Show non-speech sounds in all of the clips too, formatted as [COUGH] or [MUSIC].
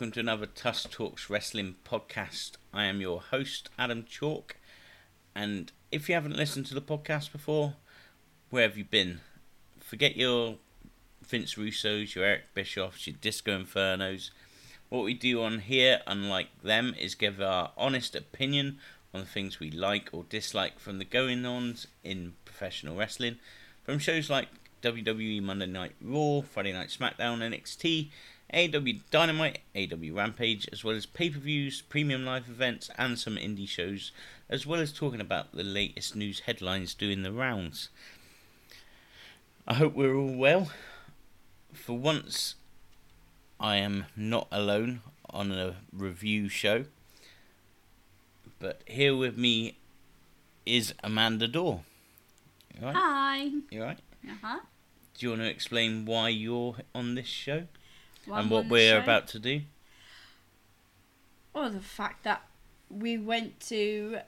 Welcome to another Tusk Talks Wrestling podcast. I am your host, Adam Chalk. And if you haven't listened to the podcast before, where have you been? Forget your Vince Russo's, your Eric Bischoff's, your Disco Infernos. What we do on here, unlike them, is give our honest opinion on the things we like or dislike from the going ons in professional wrestling, from shows like WWE Monday Night Raw, Friday Night SmackDown, NXT, AEW Dynamite, AEW Rampage, as well as pay per views, premium live events, and some indie shows, as well as talking about the latest news headlines doing the rounds. I hope we're all well. For once, I am not alone on a review show, but here with me is Amanda Dawe. You right? Hi. You right? Uh huh. Do you want to explain why you're on this show Well, and what we're show. about to do? Or the fact that we went to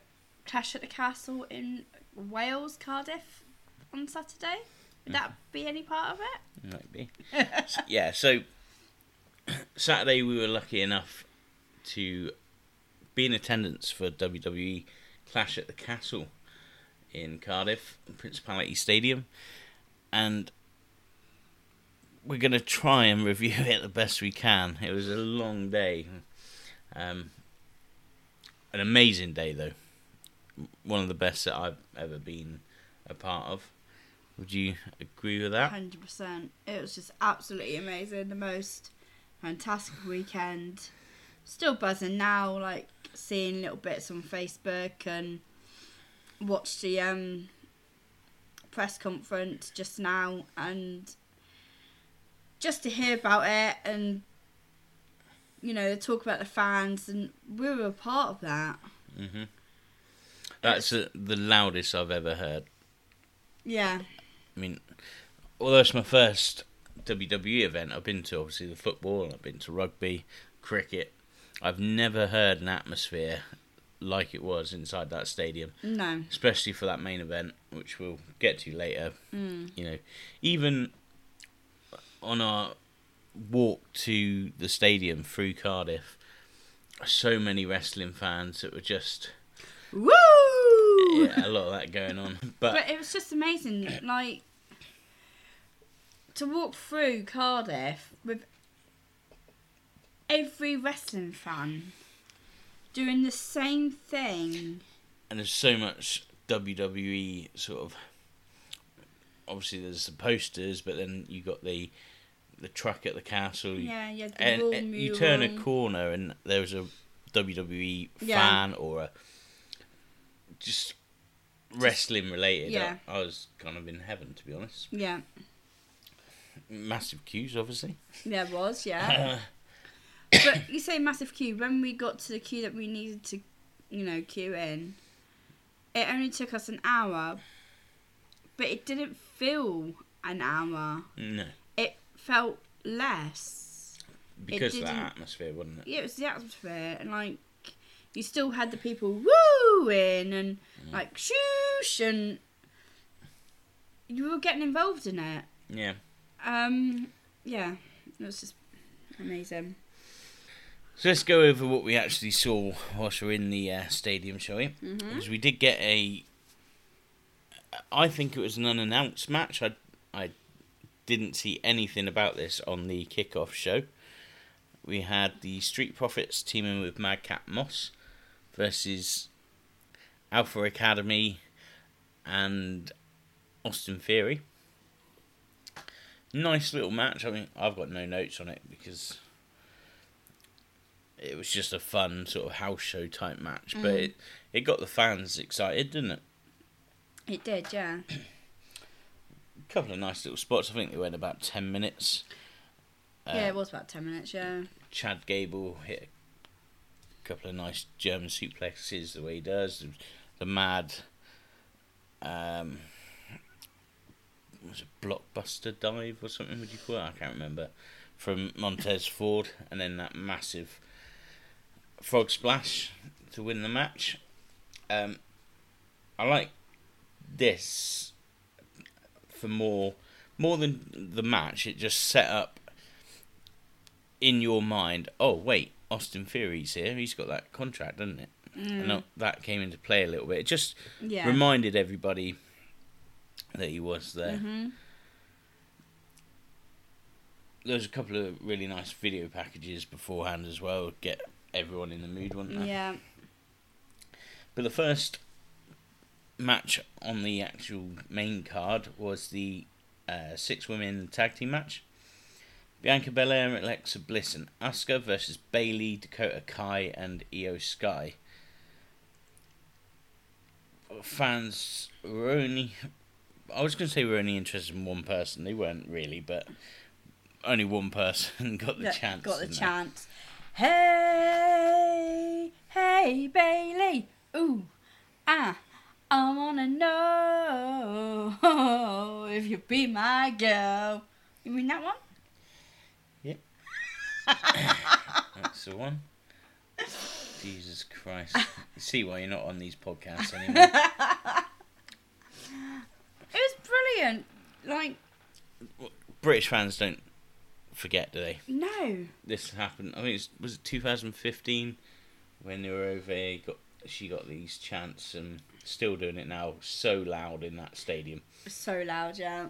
Clash at the Castle in Wales, Cardiff, on Saturday. Would that be any part of it? Might be. [LAUGHS] yeah, so [COUGHS] Saturday we were lucky enough to be in attendance for WWE Clash at the Castle in Cardiff, Principality Stadium, and we're going to try and review [LAUGHS] it the best we can. It was a long day. Um, an amazing day, though. One of the best that I've ever been a part of. Would you agree with that? Hundred percent. It was just absolutely amazing. The most fantastic weekend. Still buzzing now, like seeing little bits on Facebook and watched the um press conference just now and just to hear about it and you know talk about the fans and we were a part of that. hmm That's uh, the loudest I've ever heard. Yeah. I mean, although it's my first WWE event, I've been to obviously the football, I've been to rugby, cricket. I've never heard an atmosphere like it was inside that stadium, No. especially for that main event, which we'll get to later. Mm. You know, even on our walk to the stadium through Cardiff, so many wrestling fans that were just Woo! yeah, a lot of that going on. [LAUGHS] But, But it was just amazing, like to walk through Cardiff with every wrestling fan doing the same thing. and there's so much WWE sort of. Obviously, there's the posters, but then you got the the truck at the castle. Yeah, yeah. And, and you turn a corner, and there was a WWE Yeah. fan or a just wrestling related. yeah. I, I was kind of in heaven, to be honest. Yeah, Massive queues, obviously. there was. Yeah, [LAUGHS] but you say massive queue. When we got to the queue that we needed to, you know, queue in, it only took us an hour, but it didn't feel an hour. no, felt less. because of that atmosphere, wasn't it? yeah, it was the atmosphere, and like you still had the people wooing and like shoosh, and you were getting involved in it. Yeah. Um, yeah, it was just amazing. So let's go over what we actually saw whilst we we're in the uh, stadium, shall we? Mm-hmm. Because we did get a. I think it was an unannounced match. I I didn't see anything about this on the kickoff show. We had the Street Profits teaming with Madcap Moss versus Alpha Academy and Austin Theory. Nice little match. I mean, I've got no notes on it because it was just a fun sort of house show type match, but Mm. it, it got the fans excited, didn't it? It did, yeah. A couple of nice little spots. I think they went about ten minutes. Uh, yeah, it was about ten minutes. Yeah, Chad Gable hit a couple of nice German suplexes the way he does. The mad, um, was it blockbuster dive or something? Would you call it? I can't remember. From Montez Ford, and then that massive frog splash to win the match. Um, I like this for more more than the match. It just set up in your mind, oh wait, Austin Theory's here. He's got that contract, doesn't it? Mm. And that- came into play a little bit. It just yeah. reminded everybody that he was there. hmm There was a couple of really nice video packages beforehand as well. Get everyone in the mood, wasn't there? Yeah. But the first match on the actual main card was the uh, six women tag team match. Bianca Belair, Alexa Bliss, and Asuka versus Bayley, Dakota Kai, and Iyo Sky. Fans were only. I was going to say we were only interested in one person. They weren't really, but only one person [LAUGHS] got the chance. Got the chance. Hey, hey, Bayley. Ooh, ah, I wanna know if you be my girl. You mean that one? Yep. [LAUGHS] That's the one. Jesus Christ. [LAUGHS] You see why you're not on these podcasts [LAUGHS] anymore. It was brilliant. Like, British fans don't forget, do they? no. This happened. I mean, it was, was it 2015 when they were over. here, Got she got these chants and still doing it now. So loud in that stadium. So loud, yeah.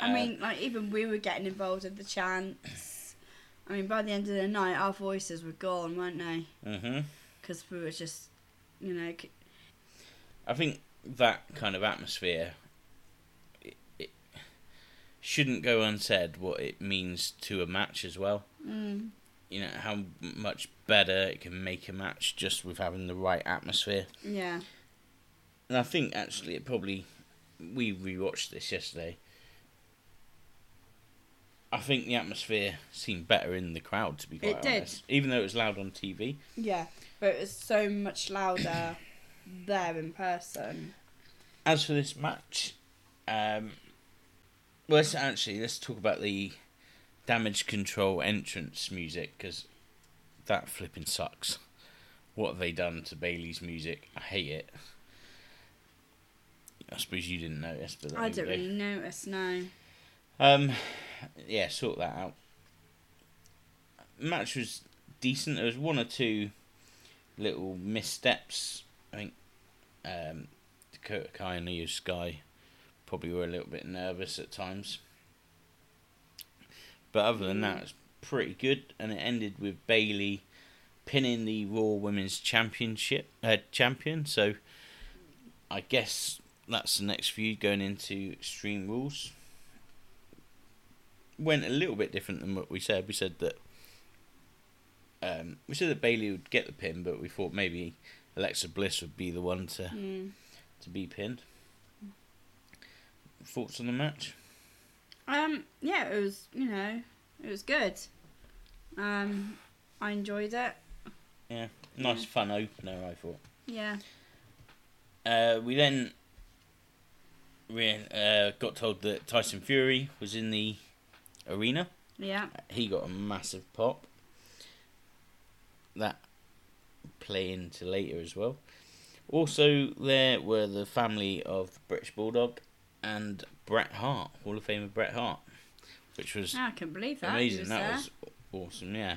I Uh, mean, like, even we were getting involved with the chants. I mean, by the end of the night, our voices were gone, weren't they? mhm. Because we were just, you know, c- I think that kind of atmosphere. It, it shouldn't go unsaid what it means to a match as well. mm, You know how much better it can make a match just with having the right atmosphere. yeah. And I think actually it probably we rewatched this yesterday. I think the atmosphere seemed better in the crowd to be quite It did. honest. Even though it was loud on TV. Yeah, but it was so much louder there in person. As for this match, um well let's actually let's talk about the damage control entrance music because that flipping sucks. What have they done to Bayley's music? I hate it. I suppose you didn't notice, but I go. really notice, no. Um, yeah, sort that out. Match was decent. There was one or two little missteps. I think um, Dakota Kai and Iyo Sky probably were a little bit nervous at times. But other than that, it's pretty good, and it ended with Bayley pinning the Raw Women's Championship uh, champion. So I guess that's the next feud going into Extreme Rules went a little bit different than what we said. We said that um, we said that Bayley would get the pin, but we thought maybe Alexa Bliss would be the one to Mm. to be pinned. Thoughts on the match? Um, yeah, it was, you know, it was good. Um, I enjoyed it. Yeah, nice Yeah. fun opener. I thought. Yeah. Uh, we then we uh, got told that Tyson Fury was in the arena. Yeah. He got a massive pop. That play into later as well. Also, there were the family of British Bulldog and Bret Hart, Hall of Famer Bret Hart, which was I can believe that. amazing. was That there. was awesome, yeah.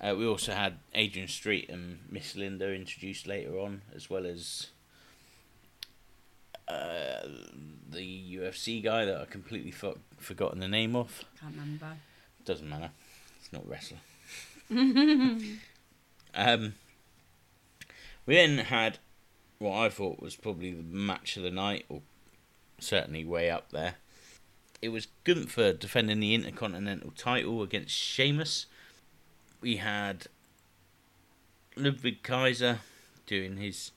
Uh, we also had Adrian Street and Miss Linda introduced later on, as well as uh, the UFC guy that I completely for- forgotten the name of. Can't remember. Doesn't matter. It's not wrestler. [LAUGHS] Um, we then had what I thought was probably the match of the night, or certainly way up there. It was Gunther defending the Intercontinental title against Sheamus. We had Ludwig Kaiser doing his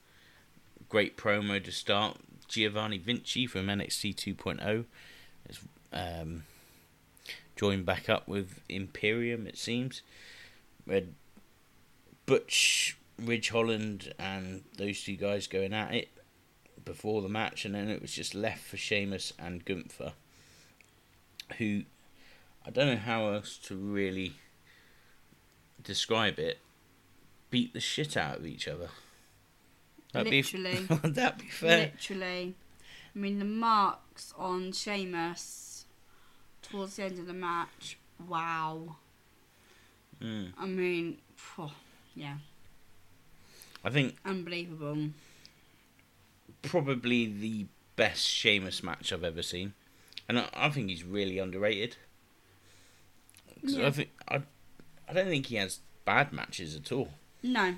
great promo to start. Giovanni Vinci from NXT 2.0 is um, joined back up with Imperium, it seems. Butch, Ridge Holland, and those two guys going at it before the match, and then it was just left for Sheamus and Gunther, who I don't know how else to really describe it. Beat the shit out of each other. Literally. [LAUGHS] Be, would that be fair? Literally. I mean, the marks on Sheamus towards the end of the match wow. Mm. I mean, phew, yeah, I think unbelievable. Probably the best Sheamus match I've ever seen, and I, I think he's really underrated. Yeah. I think I, I don't think he has bad matches at all. No,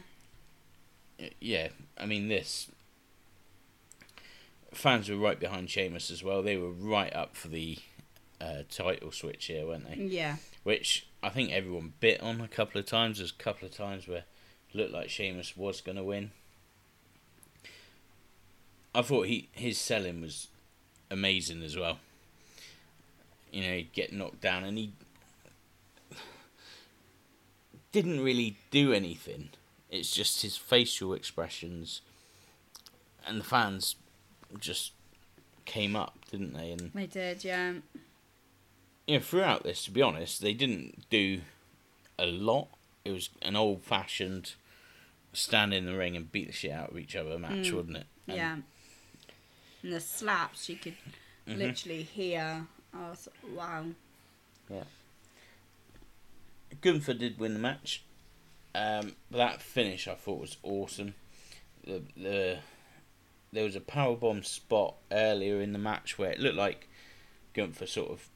Yeah, I mean this. Fans were right behind Sheamus as well. They were right up for the uh, title switch here, weren't they? yeah, Which I think everyone bit on a couple of times. There's a couple of times where it looked like Sheamus was going to win. I thought he his selling was amazing as well. You know, he'd get knocked down and he didn't really do anything. It's just his facial expressions and the fans just came up, didn't they? And they did. Yeah, you know, throughout this, to be honest, they didn't do a lot. It was an old fashioned stand in the ring and beat the shit out of each other match, Mm. wasn't it? And- yeah. And the slaps you could Mhm. literally hear. I was wow. Yeah. Gunther did win the match. Um, that finish I thought was awesome. The the there was a powerbomb spot earlier in the match where it looked like Gunther sort of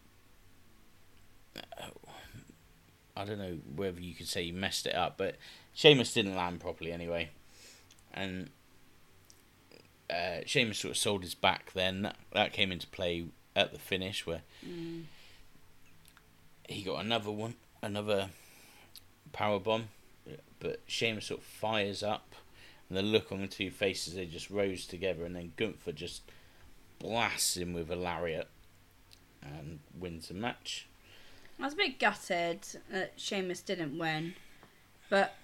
I don't know whether you could say he messed it up, but Sheamus didn't land properly anyway. And uh, Sheamus sort of sold his back then. That, that came into play at the finish where Mm. he got another one, another power bomb, but Sheamus sort of fires up, and the look on the two faces they just rose together, and then Gunther just blasts him with a lariat and wins the match. I was a bit gutted that Sheamus didn't win, but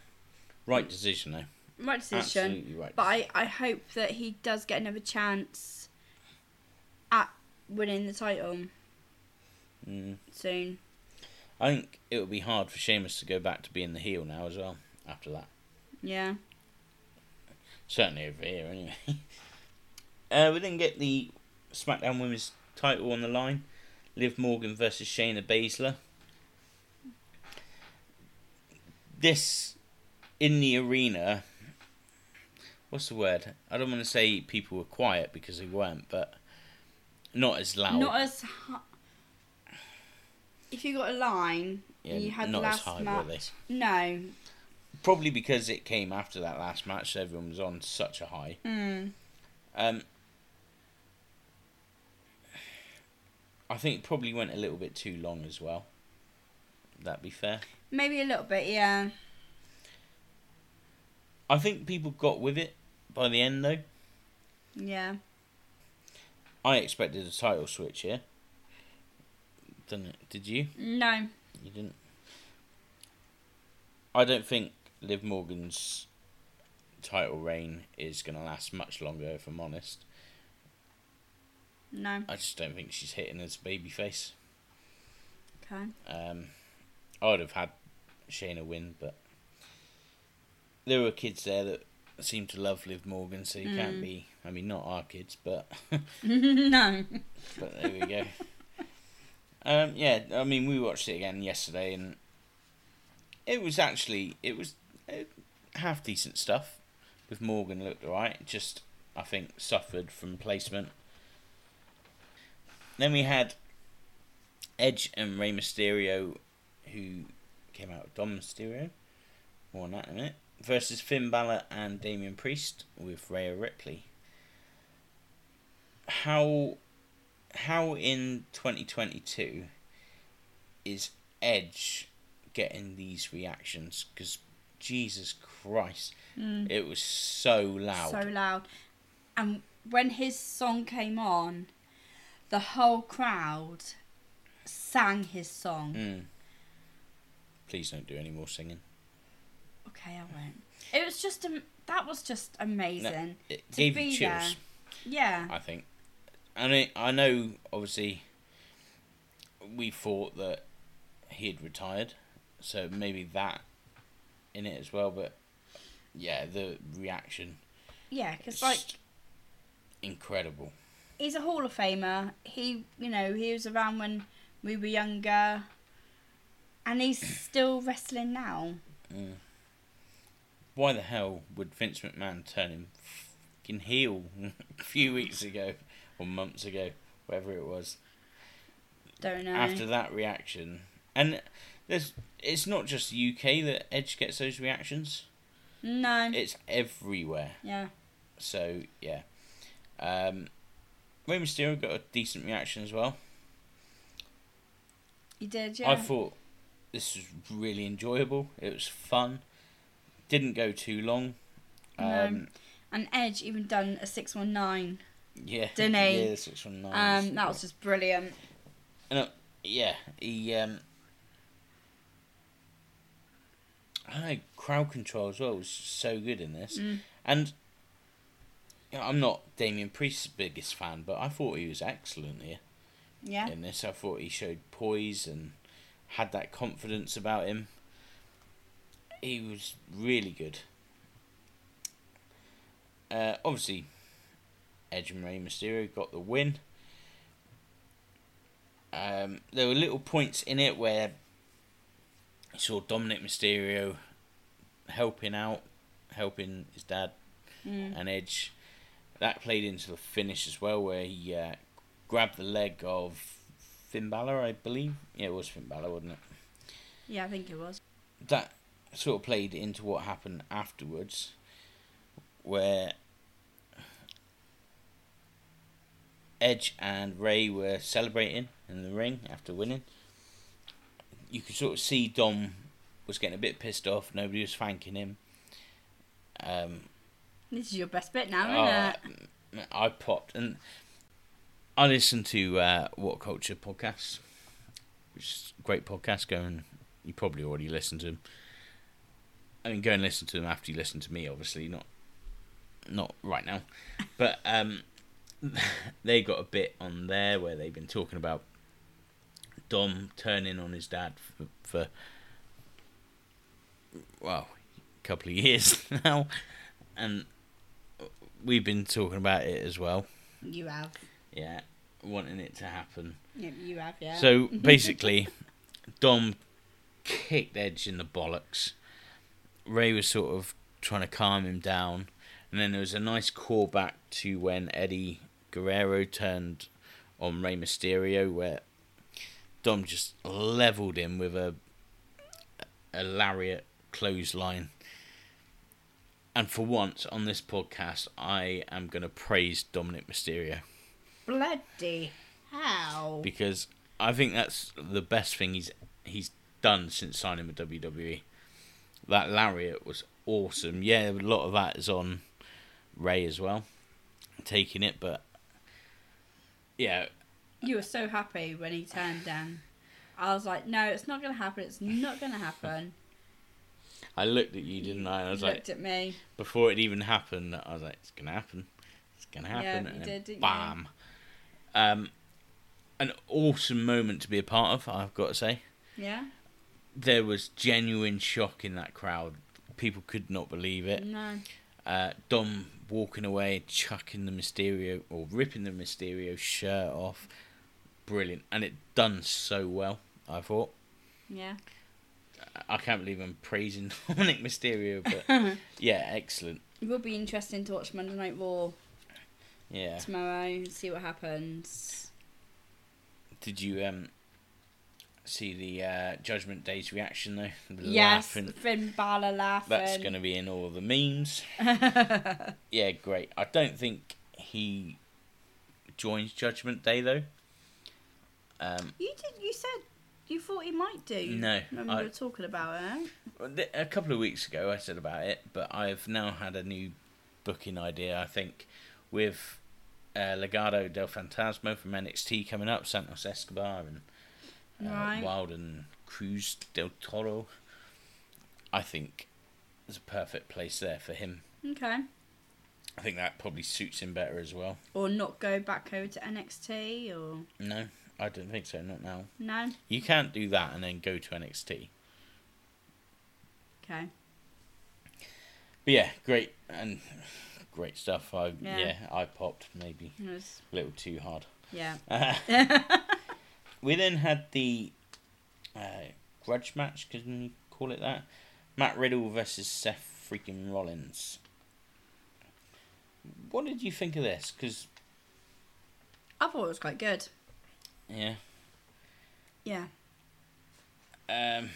Right decision though, right decision. absolutely right. But I, I hope that he does get another chance at winning the title Mm. soon. I think it would be hard for Sheamus to go back to being the heel now as well after that. Yeah. Certainly over here, anyway. [LAUGHS] uh, we didn't get the SmackDown Women's title on the line. Liv Morgan versus Shayna Baszler. This in the arena. What's the word? I don't want to say people were quiet because they weren't, but not as loud. Not as. Hu- if you got a line, yeah, you had not the as last high, match. were they? No. Probably because it came after that last match, so everyone was on such a high. Mm. Um, I think it probably went a little bit too long as well. That be fair. Maybe a little bit, yeah. I think people got with it by the end though. Yeah. I expected a title switch here. Didn't it? Did you? No. You didn't. I don't think Liv Morgan's title reign is going to last much longer. If I'm honest, No. I just don't think she's hitting as babyface. Okay. Um, I would have had Shayna win, but there were kids there that seemed to love Liv Morgan, so you can't Mm. be. I mean, not our kids, but [LAUGHS] [LAUGHS] no. but there we go. Um, yeah, I mean, we watched it again yesterday, and it was actually it was uh, half decent stuff. With Morgan looked alright, just I think suffered from placement. Then we had Edge and Rey Mysterio, who came out with Dom Mysterio. More on that in a minute. Versus Finn Balor and Damian Priest with Rhea Ripley. How how in 2022 is Edge getting these reactions? Because Jesus Christ, Mm. it was so loud. So loud. And when his song came on, the whole crowd sang his song. Mm. Please don't do any more singing. Okay, I won't. It was just um, that was just amazing. It To gave be you chills, Yeah. I think. And I, I know, obviously, we thought that he had retired, so maybe that in it as well. But yeah, the reaction Yeah, because like incredible. he's a Hall of Famer. He, you know, he was around when we were younger. And he's still wrestling now. Mm. Why the hell would Vince McMahon turn him fucking heel [LAUGHS] a few weeks ago or months ago, whatever it was? Don't know. After that reaction, and there's it's not just the UK that Edge gets those reactions. no. It's everywhere. yeah. So yeah, um, Rey Mysterio got a decent reaction as well. You did, yeah. I thought this was really enjoyable. It was fun. Didn't go too long. No. Um, and Edge even done a 619. yeah, Didn't he? Yeah, six one nine. Um, that was just brilliant. yeah. He um, I know, crowd control as well was so good in this, Mm. and you know, I'm not Damian Priest's biggest fan, but I thought he was excellent here. Yeah. in this. I thought he showed poise and had that confidence about him. He was really good. Uh, obviously, Edge and Rey Mysterio got the win. Um, there were little points in it where you saw Dominic Mysterio helping out, helping his dad Mm. and Edge. That played into the finish as well, where he uh, grabbed the leg of Finn Balor, I believe. Yeah, it was Finn Balor, wasn't it? Yeah, I think it was. That sort of played into what happened afterwards, where Edge and Rey were celebrating in the ring after winning. You could sort of see Dom was getting a bit pissed off. Nobody was thanking him. Um, This is your best bit now, Oh, isn't it? I popped and I listened to uh, What Culture podcast, which is a great podcast. Going, you probably already listened to them. I mean, go and listen to them after you listen to me. Obviously, not not right now, but um, [LAUGHS] they got a bit on there where they've been talking about Dom turning on his dad for, for well, a couple of years [LAUGHS] now, and we've been talking about it as well. You have. Yeah, wanting it to happen. Yep, you have, yeah. So [LAUGHS] basically, Dom kicked Edge in the bollocks. Rey was sort of trying to calm him down, and then there was a nice callback to when Eddie Guerrero turned on Rey Mysterio, where Dom just leveled him with a a lariat clothesline. And for once on this podcast, I am going to praise Dominic Mysterio Bloody hell. because I think that's the best thing he's he's done since signing with WWE. That lariat was awesome. Yeah, a lot of that is on Rey as well, taking it, but yeah, You were so happy when he turned down. I was like, no, it's not going to happen. It's not going to happen. [LAUGHS] I looked at you, didn't I? I was He like, looked at me. before it even happened, I was like, it's gonna happen, it's gonna happen. Yeah, happen, you did, didn't you? bam. Um, an awesome moment to be a part of. I've got to say. Yeah? There was genuine shock in that crowd. People could not believe it. No. Uh, Dom walking away, chucking the Mysterio or ripping the Mysterio shirt off, brilliant, and it done so well. I thought. Yeah. I can't believe I'm praising [LAUGHS] Dominic Mysterio, but [LAUGHS] yeah, excellent. It will be interesting to watch Monday Night Raw Yeah. tomorrow see what happens. Did you um see the uh, Judgment Day's reaction though? The Yes, laughing. Finn Balor laughing. That's going to be in all the memes. [LAUGHS] Yeah, great. I don't think he joins Judgment Day though. Um, You did. You said you thought he might do. No, When I- we were talking about it. a couple of weeks ago I said about it, but I've now had a new booking idea. I think with uh, Legado del Fantasma from NXT coming up, Santos Escobar and Uh, right. Wilde and Cruz del Toro. I think there's a perfect place there for him. Okay. I think that probably suits him better as well. Or not go back over to NXT or No, I don't think so. Not now. no. You can't do that and then go to NXT. Okay. But yeah, great and great stuff. I Yeah. yeah, I popped maybe It was, a little too hard. yeah. [LAUGHS] [LAUGHS] we then had the uh, grudge match, can you call it that? Matt Riddle versus Seth freaking Rollins. What did you think of this? Because I thought it was quite good. yeah, Yeah. um,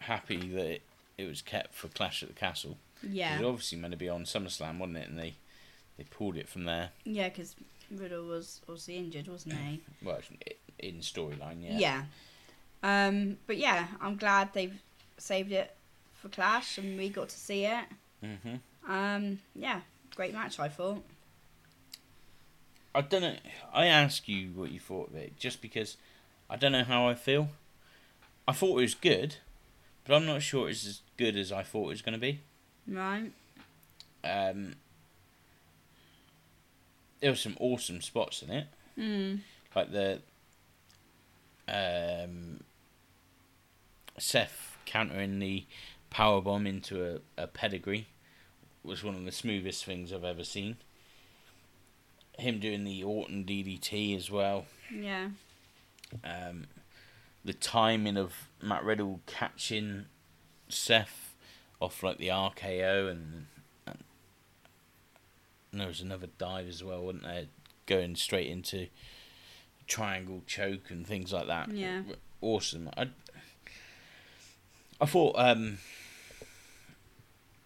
happy that it, it was kept for Clash at the Castle. Yeah. It was obviously meant to be on SummerSlam, wasn't it? And they they pulled it from there. Yeah, because Riddle was obviously injured, wasn't he? [LAUGHS] Well, in storyline, yeah. Yeah. Um, but yeah, I'm glad they've saved it for Clash and we got to see it. hmm Um, yeah, great match, I thought. I don't know. I ask you what you thought of it, just because I don't know how I feel. I thought it was good, but I'm not sure it's as good as I thought it was going to be. Right? Um, there were some awesome spots in it, Mm. like the um, Seth countering the power bomb into a, a pedigree was one of the smoothest things I've ever seen. Him doing the Orton DDT as well. Yeah. Um, the timing of Matt Riddle catching Seth off like the RKO and, and there was another dive as well, wasn't there? Going straight into triangle choke and things like that. Yeah. Awesome. I I thought um,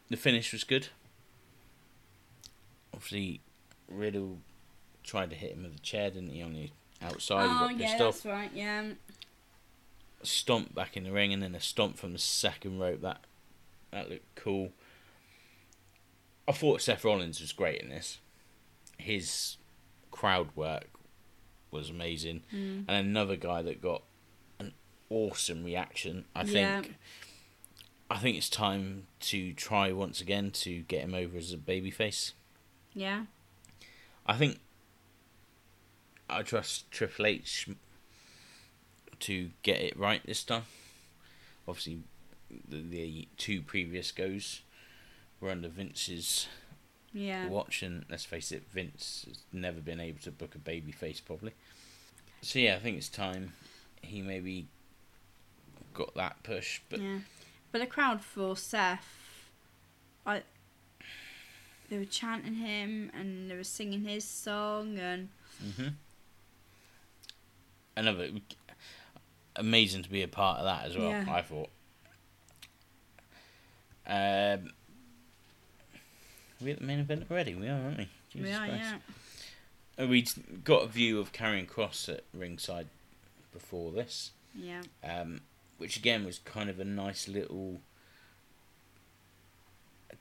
the finish was good. Obviously, Riddle tried to hit him with a chair, didn't he, on the outside? he oh, got yeah, off that's right, yeah. stomp back in the ring and then a stomp from the second rope. That that looked cool. I thought Seth Rollins was great in this. His crowd work was amazing, Mm. and another guy that got an awesome reaction. I Yeah. think. I think it's time to try once again to get him over as a babyface. Yeah. I think I trust Triple H to get it right this time. Obviously, the, the two previous goes were under Vince's Yeah. watch, and let's face it, Vince has never been able to book a baby face properly. So yeah, I think it's time he maybe got that push, but yeah. But the crowd for Seth, I, they were chanting him and they were singing his song and hmm another amazing to be a part of that as well. Yeah. I thought. Um, we at the main event already. We are, aren't we? Jesus we are, Christ. yeah. Uh, We'd got a view of Karrion Kross at ringside before this, Yeah. um, which again was kind of a nice little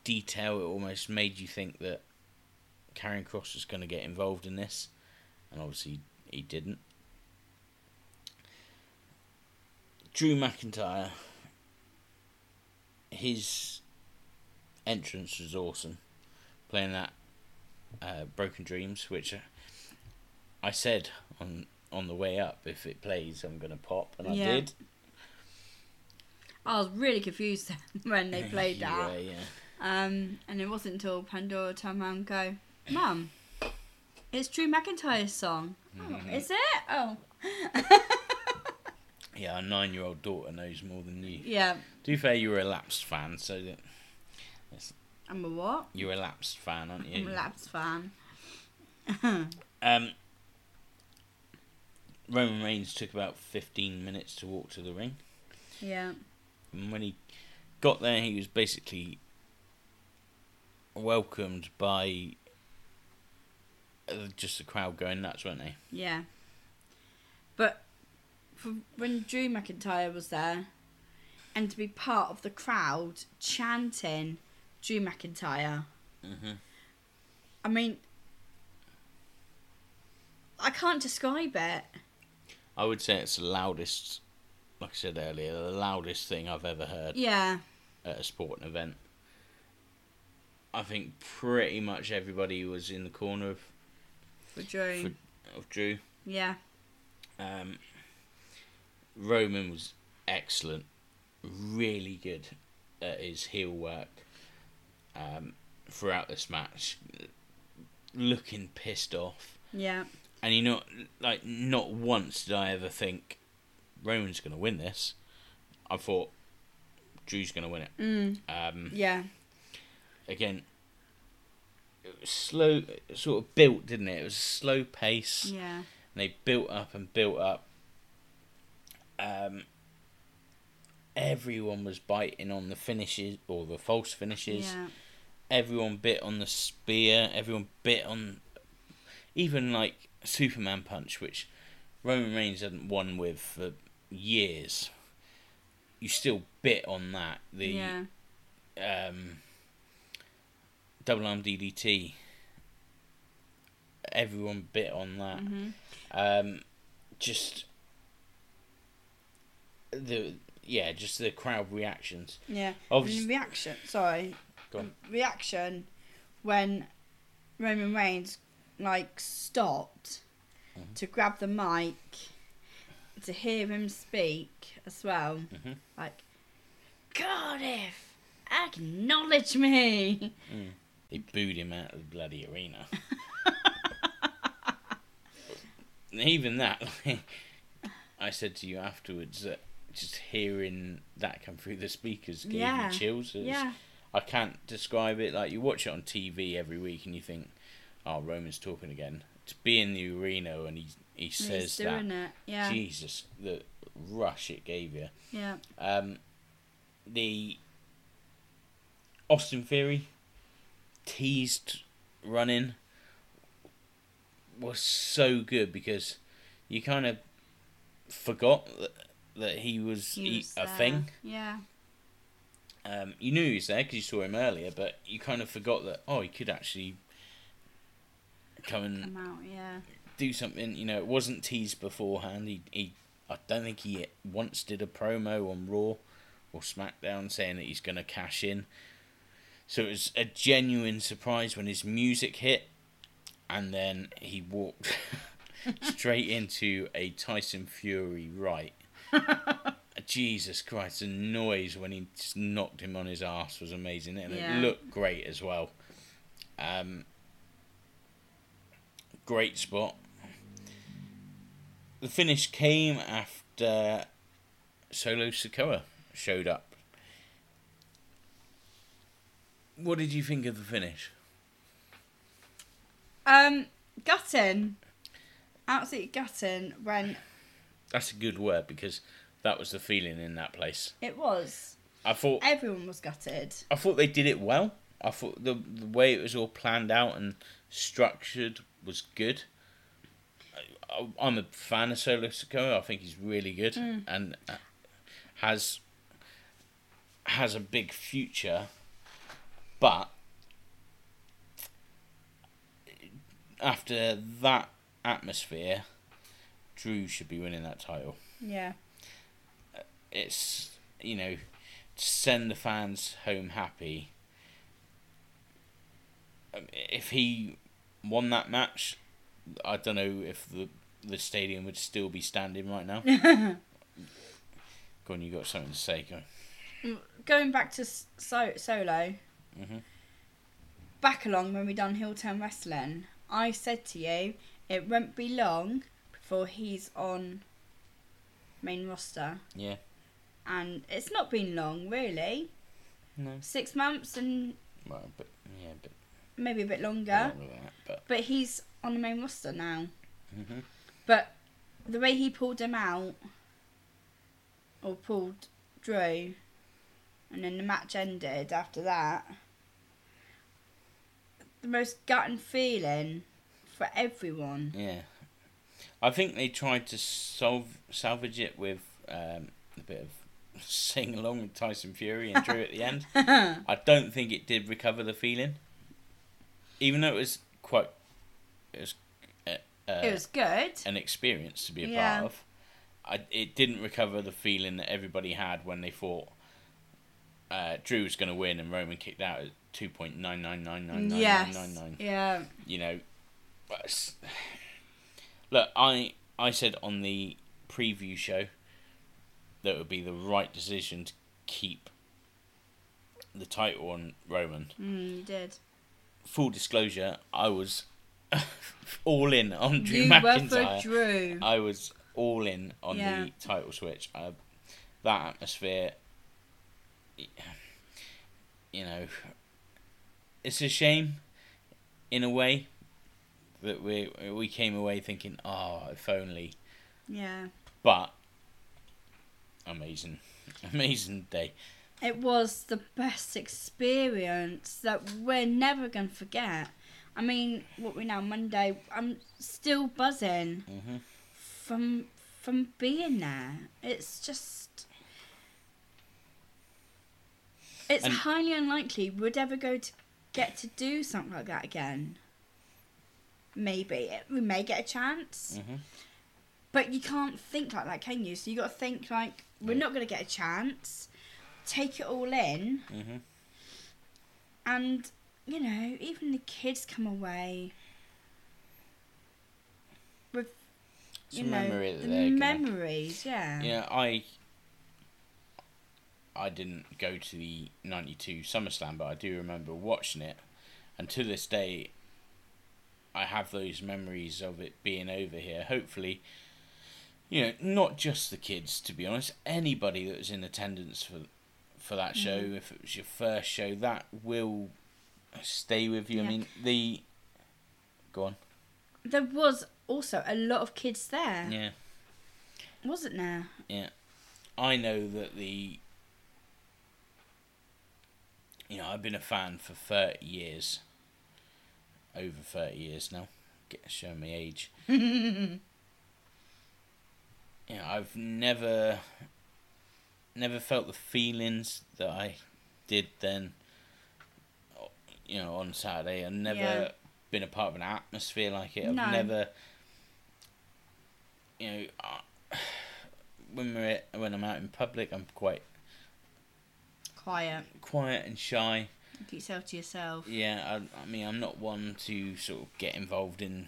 detail. It almost made you think that Karrion Kross was going to get involved in this, and obviously he didn't. Drew McIntyre, his entrance was awesome, playing that uh, Broken Dreams, which uh, I said on on the way up, if it plays, I'm gonna pop, and I Yeah. did. I was really confused [LAUGHS] when they [LAUGHS] played that. were, yeah. Um, and it wasn't until Pandora turned around and go, Mum, it's Drew McIntyre's song. Oh, Mhm. is it? Oh. [LAUGHS] Yeah, our nine-year-old daughter knows more than you. yeah. To be fair, you're a lapsed fan, so that I'm a what? you're a lapsed fan, aren't you? I'm a Laps fan. [LAUGHS] Um, Roman Reigns took about 15 minutes to walk to the ring. yeah. And when he got there, he was basically welcomed by uh, just the crowd going nuts, weren't they? Yeah. But for when Drew McIntyre was there, and to be part of the crowd chanting Drew McIntyre, Mm-hmm. I mean, I can't describe it. I would say it's the loudest, like I said earlier, the loudest thing I've ever heard Yeah. at a sporting event. I think pretty much everybody was in the corner of, For Drew. For- of Drew. yeah. Um, Roman was excellent, really good at his heel work um, throughout this match, looking pissed off. Yeah. And you know, like not once did I ever think Roman's going to win this. I thought Drew's going to win it. Mm, Um, yeah. again, it was slow, sort of built, didn't it? It was a slow pace. Yeah. And they built up and built up. Um, everyone was biting on the finishes or the false finishes. Yeah. Everyone bit on the spear. Everyone bit on, even like Superman punch, which Roman Reigns hadn't won with for years. You still bit on that. The yeah. um, double arm DDT. Everyone bit on that. hmm Um, just the yeah, just the crowd reactions. Yeah. Obviously, reaction. Sorry. Go on. Reaction when Roman Reigns like stopped Mhm. to grab the mic to hear him speak as well. Mhm. Like, Cardiff, acknowledge me. they booed him out of the bloody arena. [LAUGHS] Even that, I said to you afterwards that just hearing that come through the speakers gave Yeah. you chills. Yeah. I can't describe it. Like you watch it on TV every week and you think, "Oh, Roman's talking again." To be in the arena and he he And says He's that, it. Yeah. Jesus, the rush it gave you. Yeah. Um, the Austin Theory teased running was so good because you kind of forgot that, that he was, He he- a thing. Yeah. Um, you knew he was there because you saw him earlier, but you kind of forgot that oh, he could actually come and Come out. Yeah. do something. You know, it wasn't teased beforehand. He, he I don't think he once did a promo on Raw or SmackDown saying that he's going to cash in. So it was a genuine surprise when his music hit, and then he walked [LAUGHS] straight into a Tyson Fury right. [LAUGHS] Jesus Christ, the noise when he just knocked him on his ass was amazing, and Yeah. it looked great as well. Um, great spot. The finish came after Solo Sikoa showed up. What did you think of the finish? Um, gutting. Absolutely gutting when That's a good word because that was the feeling in that place. it was. I thought Everyone was gutted. I thought they did it well. I thought the the way it was all planned out and structured was good. I, I'm a fan of Solo Sikoa. I think he's really good and uh, has has a big future. But after that atmosphere, Drew should be winning that title Yeah. It's you know to send the fans home happy. Um, If he won that match, I don't know if the the stadium would still be standing right now. [LAUGHS] go on, you got something to say? Go. Going back to so- solo. Mhm. Back along when we done Hilltown Wrestling, I said to you it won't be long before he's on main roster, Yeah. And it's not been long really. No. Six months and Well, but yeah, but maybe a bit longer. than that, but But he's on the main roster now. Mhm. But the way he pulled him out, or pulled Drew, and then the match ended after that, the most gutting feeling for everyone. yeah. I think they tried to solve salvage it with um, a bit of sing along with Tyson Fury and Drew at the end. [LAUGHS] I don't think it did recover the feeling, even though it was quite, it was, uh, uh, it was good. an experience to be a Yeah. part of. I, it didn't recover the feeling that everybody had when they thought uh, Drew was going to win and Roman kicked out at two point nine nine nine nine nine Yes. nine nine. Yeah. You know, [SIGHS] look, I I said on the preview show that would be the right decision to keep the title on Roman. Mm, you did. Full disclosure, I was [LAUGHS] all in on Drew you were McIntyre. for Drew. I was all in on Yeah. the title switch. Uh, that atmosphere, you know, it's a shame, in a way, that we we came away thinking, oh, if only. Yeah. But amazing, amazing day. It was the best experience that we're never to forget. I mean, what we now Monday, I'm still buzzing hmm from from being there. It's just it's And- highly unlikely we'd ever go to get to do something like that again. Maybe we may get a chance, hmm but you can't think like that, can you? So you got to think like we're Yeah. not going to get a chance. Take it all in, hmm and you know, even the kids come away with you a know memory the they're gonna- memories. Yeah. Yeah, I I didn't go to the '92 SummerSlam, but I do remember watching it, and to this day, I have those memories of it being over here. Hopefully, you know, not just the kids. To be honest, anybody that was in attendance for for that show, Mhm. if it was your first show, that will stay with you. I mean, the go on, There was also a lot of kids there, yeah. wasn't there? Yeah. I know that the you know I've been a fan for thirty years, over thirty years now. Get showing my age. [LAUGHS] You know I've never, never felt the feelings that I did then. You know on Saturday, I've never Yeah. been a part of an atmosphere like it. I've No. never. You know, [SIGHS] when we're when I'm out in public, I'm quite Quiet. quiet and shy. Keep yourself to yourself. Yeah, I, I mean, I'm not one to sort of get involved in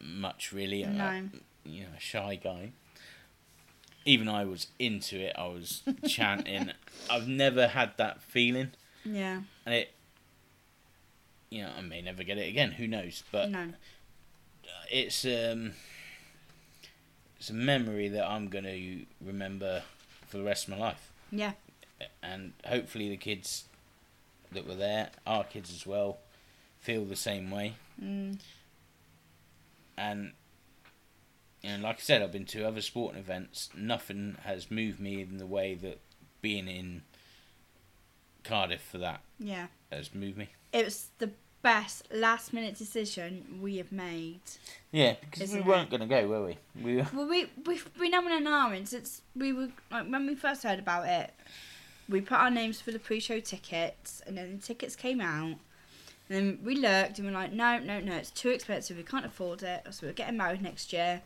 much really. I- No. You know, shy guy. Even I was into it. I was [LAUGHS] chanting. I've never had that feeling, Yeah. and it. You know, I may never get it again. Who knows? But no. it's um. It's a memory that I'm going to remember for the rest of my life. Yeah. and hopefully the kids that were there, our kids as well, feel the same way. Mm. And you know, like I said, I've been to other sporting events. Nothing has moved me in the way that being in Cardiff for that Yeah. has moved me. It was the best last minute decision we have made. Yeah, because we weren't going to go, were we? We were. Well, we we've been having an arm since we were like when we first heard about it. We put our names for the pre-show tickets, and then the tickets came out. And then we looked, and we're like, no, no, no, it's too expensive. We can't afford it. So we're getting married next year.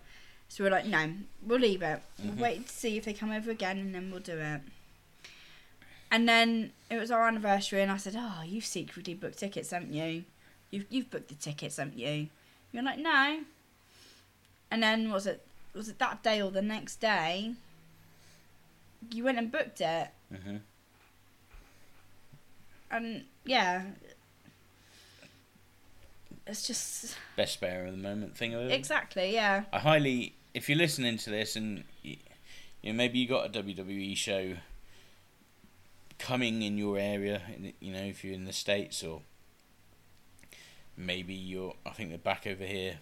So we're like, no, we'll leave it. We'll wait to see if they come over again, and then we'll do it. And then it was our anniversary, and I said, oh, you've secretly booked tickets, haven't you? You've you've booked the tickets, haven't you? You're like, no. And then was it was it that day or the next day? You went and booked it, hmm and yeah, it's just Best spare of the moment thing exactly yeah. I highly, if you're listening to this and you, know, maybe you got a WWE show coming in your area, you know, if you're in the states or maybe you're, I think they're back over here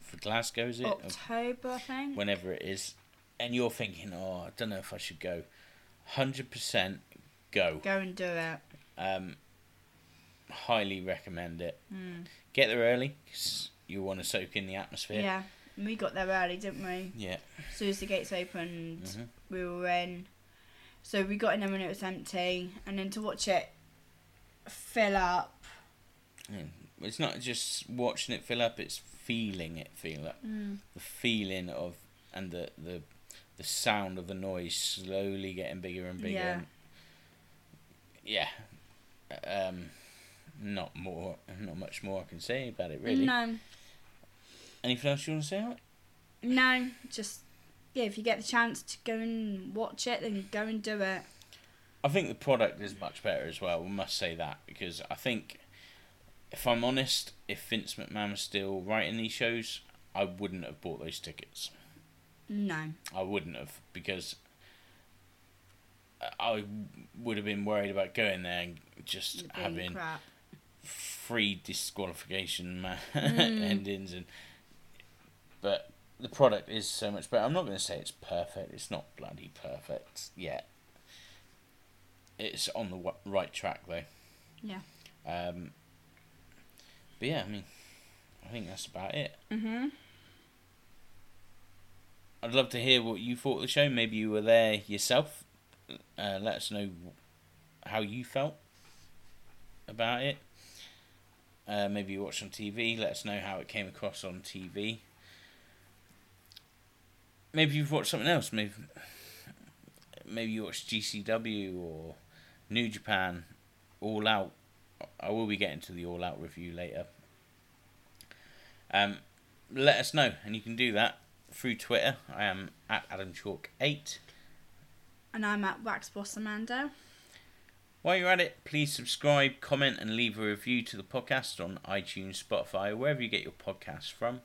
for Glasgow, is it? October, I think. Whenever it is, and you're thinking, oh, I don't know if I should go. Hundred percent, go. Go and do it. Um, highly recommend it. Mm. Get there early because you want to soak in the atmosphere. Yeah. We got there early, didn't we? Yeah. As soon as the gates opened, Mhm. we were in. So we got in there when it was empty, and then to watch it fill up. Yeah. It's not just watching it fill up; it's feeling it fill up. Mm. The feeling of and the the the sound of the noise slowly getting bigger and bigger. Yeah. And yeah. Um, not more, not much more I can say about it really. No, Anything else you want to say? No, just yeah. If you get the chance to go and watch it, then go and do it. I think the product is much better as well. We must say that because I think, if I'm honest, if Vince McMahon was still writing these shows, I wouldn't have bought those tickets. No. I wouldn't have because I would have been worried about going there and just having crap. free disqualification [LAUGHS] Mm. endings and but the product is so much better. I'm not going to say it's perfect. It's not bloody perfect yet. It's on the w- right track though. Yeah. Um, but yeah, I mean, I think that's about it. Mhm. I'd love to hear what you thought of the show. Maybe you were there yourself. Uh, let us know how you felt about it. Uh, maybe you watched on TV. Let us know how it came across on TV. Maybe you've watched something else. Maybe maybe you watched GCW or New Japan, All Out. I will be getting to the All Out review later. Um, let us know, and you can do that through Twitter. I am at Adam Chalk Eight, And I'm at Wax Boss Amanda. While you're at it, please subscribe, comment, and leave a review to the podcast on iTunes, Spotify, wherever you get your podcasts from.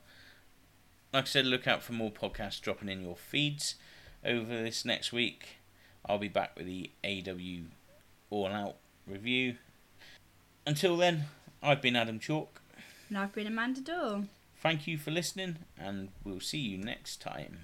Like I said, look out for more podcasts dropping in your feeds over this next week. I'll be back with the AEW All Out review. Until then, I've been Adam Chalk. And I've been Amanda Dawe. Thank you for listening, and we'll see you next time.